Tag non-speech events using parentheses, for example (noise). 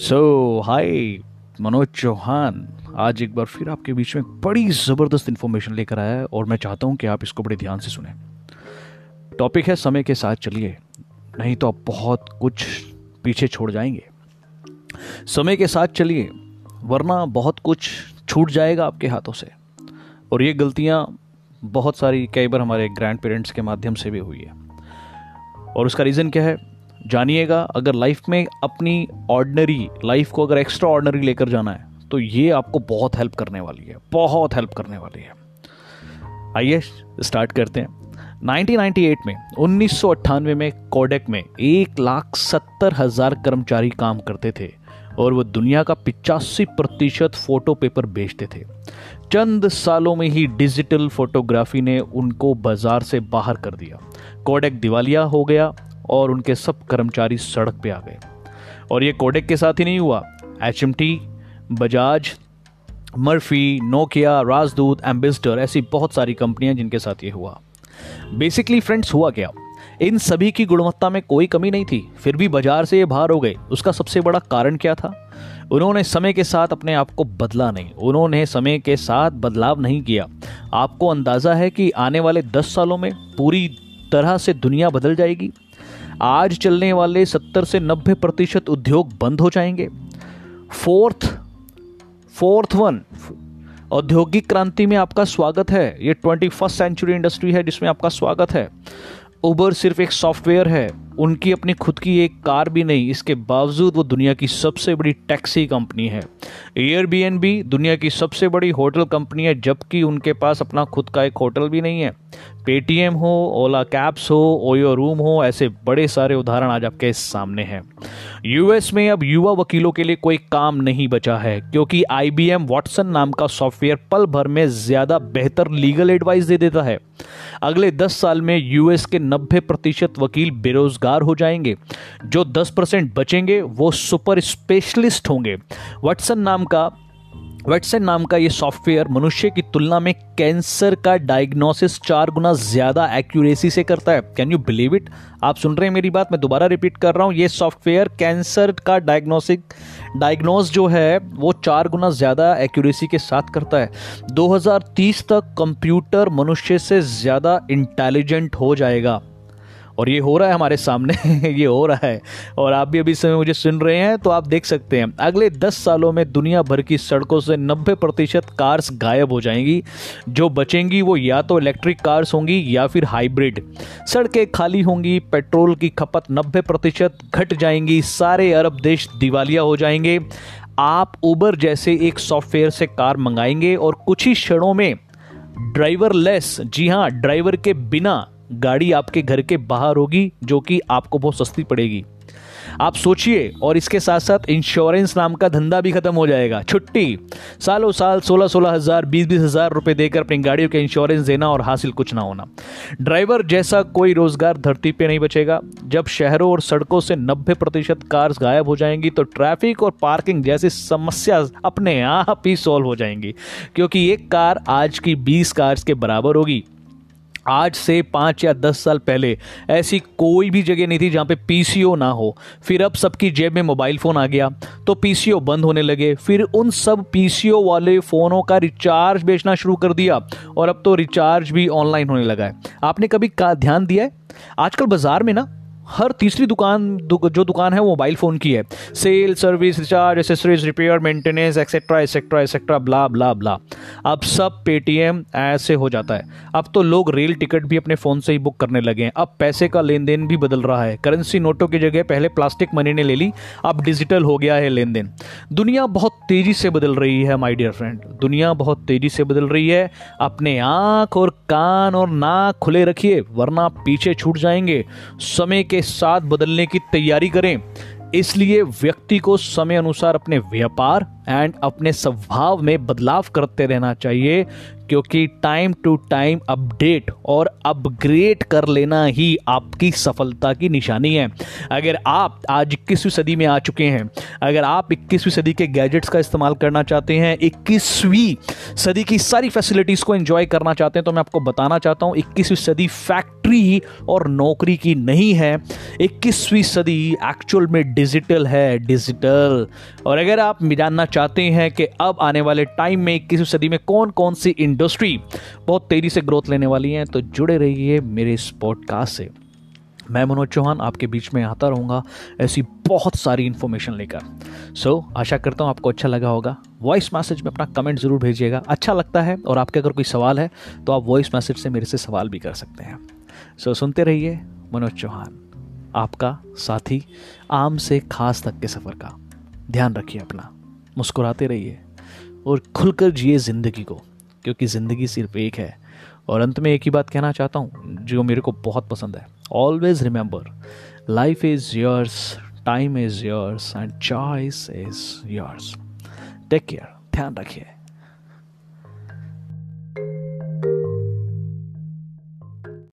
सो हाय मनोज चौहान। आज एक बार फिर आपके बीच में बड़ी ज़बरदस्त इन्फॉर्मेशन लेकर आया है और मैं चाहता हूँ कि आप इसको बड़े ध्यान से सुने। टॉपिक है समय के साथ चलिए। नहीं तो आप बहुत कुछ पीछे छोड़ जाएँगे। समय के साथ चलिए, वरना बहुत कुछ छूट जाएगा आपके हाथों से। और ये गलतियाँ बहुत सारी, कई बार हमारे ग्रैंड पेरेंट्स के माध्यम से भी हुई है। और उसका रीज़न क्या है? जानिएगा, अगर लाइफ में अपनी ऑर्डनरी लाइफ को अगर एक्स्ट्रा ऑर्डनरी लेकर जाना है तो ये आपको बहुत हेल्प करने वाली है, बहुत हेल्प करने वाली है। आइए स्टार्ट करते हैं। 1998 में, उन्नीस सौ अट्ठानवे में कोडेक में एक लाख सत्तर हज़ार कर्मचारी काम करते थे और वो दुनिया का पिचासी प्रतिशत फ़ोटो पेपर बेचते थे। चंद सालों में ही डिजिटल फोटोग्राफी ने उनको बाज़ार से बाहर कर दिया। कोडेक दिवालिया हो गया और उनके सब कर्मचारी सड़क पे आ गए। और ये कोडेक के साथ ही नहीं हुआ। HMT Bajaj Murphy Nokia Rajdoot Ambassador ऐसी बहुत सारी कंपनियाँ जिनके साथ ये हुआ। बेसिकली फ्रेंड्स हुआ क्या? इन सभी की गुणवत्ता में कोई कमी नहीं थी। फिर भी बाज़ार से ये बाहर हो गए। उसका सबसे बड़ा कारण क्या था? उन्होंने समय के साथ अपने आप को बदला नहीं। उन्होंने समय के साथ बदलाव नहीं किया। आपको अंदाज़ा है कि आने वाले दस सालों में पूरी तरह से दुनिया बदल जाएगी? आज चलने वाले 70 से 90 प्रतिशत उद्योग बंद हो जाएँगे। फोर्थ फोर्थ वन, औद्योगिक क्रांति में आपका स्वागत है। ये ट्वेंटी फ़र्स्ट सेंचुरी इंडस्ट्री है जिसमें आपका स्वागत है। उबर सिर्फ़ एक सॉफ्टवेयर है। उनकी अपनी खुद की एक कार भी नहीं, इसके बावजूद वो दुनिया की सबसे बड़ी टैक्सी कंपनी है। एयर दुनिया की सबसे बड़ी होटल कंपनी है, जबकि उनके पास अपना खुद का एक होटल भी नहीं है। पेटीएम हो ओला कैब्स हो ओयो रूम हो, ऐसे बड़े सारे उदाहरण आज आपके सामने हैं। यूएस में अब युवा वकीलों के लिए कोई काम नहीं बचा है, क्योंकि आईबीएम वॉटसन नाम का सॉफ्टवेयर पल भर में ज़्यादा बेहतर लीगल एडवाइस दे देता है। अगले 10 साल में यूएस के 90 प्रतिशत वकील बेरोजगार हो जाएँगे। जो 10 परसेंट बचेंगे, वो सुपर स्पेशलिस्ट होंगे। वॉटसन नाम का वेटसन नाम का ये सॉफ्टवेयर मनुष्य की तुलना में कैंसर का डायग्नोसिस चार गुना ज़्यादा एक्यूरेसी से करता है। कैन यू बिलीव इट आप सुन रहे हैं मेरी बात, मैं दोबारा रिपीट कर रहा हूँ। ये सॉफ्टवेयर कैंसर का डायग्नोसिक डायग्नोस जो है, वो चार गुना ज़्यादा एक्यूरेसी के साथ करता है। 2030 तक कंप्यूटर मनुष्य से ज़्यादा इंटेलिजेंट हो जाएगा। और ये हो रहा है हमारे सामने, (laughs) ये हो रहा है। और आप भी अभी समय मुझे सुन रहे हैं तो आप देख सकते हैं, अगले दस सालों में दुनिया भर की सड़कों से नब्बे प्रतिशत कार्स गायब हो जाएँगी। जो बचेंगी वो या तो इलेक्ट्रिक कार्स होंगी या फिर हाइब्रिड सड़कें खाली होंगी, पेट्रोल की खपत नब्बे प्रतिशत घट जाएँगी, सारे अरब देश दिवालिया हो जाएँगे। आप उबर जैसे एक सॉफ्टवेयर से कार मंगाएँगे और कुछ ही क्षणों में ड्राइवर लेस जी हाँ ड्राइवर के बिना गाड़ी आपके घर के बाहर होगी, जो कि आपको बहुत सस्ती पड़ेगी। आप सोचिए, और इसके साथ साथ इंश्योरेंस नाम का धंधा भी खत्म हो जाएगा। छुट्टी। सालों साल सोलह सोलह हज़ार बीस बीस हज़ार रुपए देकर अपनी गाड़ियों के इंश्योरेंस देना और हासिल कुछ ना होना। ड्राइवर जैसा कोई रोज़गार धरती पे नहीं बचेगा। जब शहरों और सड़कों से नब्बे प्रतिशत कार गायब हो जाएँगी तो ट्रैफ़िक और पार्किंग जैसी समस्या अपने आप ही सॉल्व हो जाएँगी, क्योंकि एक कार आज की बीस कार्स के बराबर होगी। आज से पाँच या दस साल पहले ऐसी कोई भी जगह नहीं थी जहाँ पे पीसीओ ना हो। फिर अब सबकी जेब में मोबाइल फ़ोन आ गया तो पीसीओ बंद होने लगे। फिर उन सब पीसीओ वाले फ़ोनों का रिचार्ज बेचना शुरू कर दिया और अब तो रिचार्ज भी ऑनलाइन होने लगा है। आपने कभी का ध्यान दिया है? आजकल बाज़ार में ना हर तीसरी दुकान दु, जो दुकान है वो मोबाइल फ़ोन की है। Sale service recharge accessories repair maintenance etcetera etcetera etcetera blah blah blah अब सब पेटीएम ऐसे हो जाता है। अब तो लोग रेल टिकट भी अपने फ़ोन से ही बुक करने लगे हैं। अब पैसे का लेन देन भी बदल रहा है। करेंसी नोटों की जगह पहले प्लास्टिक मनी ने ले ली, अब डिजिटल हो गया है लेन देन दुनिया बहुत तेज़ी से बदल रही है माई डियर फ्रेंड दुनिया बहुत तेज़ी से बदल रही है। अपने आँख और कान और नाक खुले रखिए, वरना पीछे छूट जाएँगे। समय के साथ बदलने की तैयारी करें। इसलिए व्यक्ति को समय अनुसार अपने व्यापार एंड अपने स्वभाव में बदलाव करते रहना चाहिए, क्योंकि टाइम टू टाइम अपडेट और अपग्रेड कर लेना ही आपकी सफलता की निशानी है। अगर आप आज इक्कीसवीं सदी में आ चुके हैं, अगर आप इक्कीसवीं सदी के गैजेट्स का इस्तेमाल करना चाहते हैं, इक्कीसवीं सदी की सारी फैसिलिटीज़ को एंजॉय करना चाहते हैं तो मैं आपको बताना चाहता हूँ, इक्कीसवीं सदी फैक्ट्री और नौकरी की नहीं है। इक्कीसवीं सदी एक्चुअल में डिजिटल है डिजिटल और अगर आप जानना चाहते हैं कि अब आने वाले टाइम में इक्कीसवीं सदी में कौन कौन सी इंडस्ट्री बहुत तेज़ी से ग्रोथ लेने वाली हैं? तो जुड़े रहिए मेरे इस पॉडकास्ट से। मैं मनोज चौहान आपके बीच में आता रहूँगा ऐसी बहुत सारी इन्फॉर्मेशन लेकर। सो so, आशा करता हूँ आपको अच्छा लगा होगा। वॉइस मैसेज में अपना कमेंट ज़रूर भेजिएगा। अच्छा लगता है और आपके अगर कोई सवाल है तो आप वॉइस मैसेज से मेरे से सवाल भी कर सकते हैं। सो so, सुनते रहिए मनोज चौहान आपका साथी आम से खास तक के सफ़र का। ध्यान रखिए अपना। मुस्कुराते रहिए और खुलकर जिए ज़िंदगी को, क्योंकि ज़िंदगी सिर्फ़ एक है। और अंत में एक ही बात कहना चाहता हूँ, जो मेरे को बहुत पसंद है। Always remember life is yours time is yours and choice is yours take care ध्यान रखिए।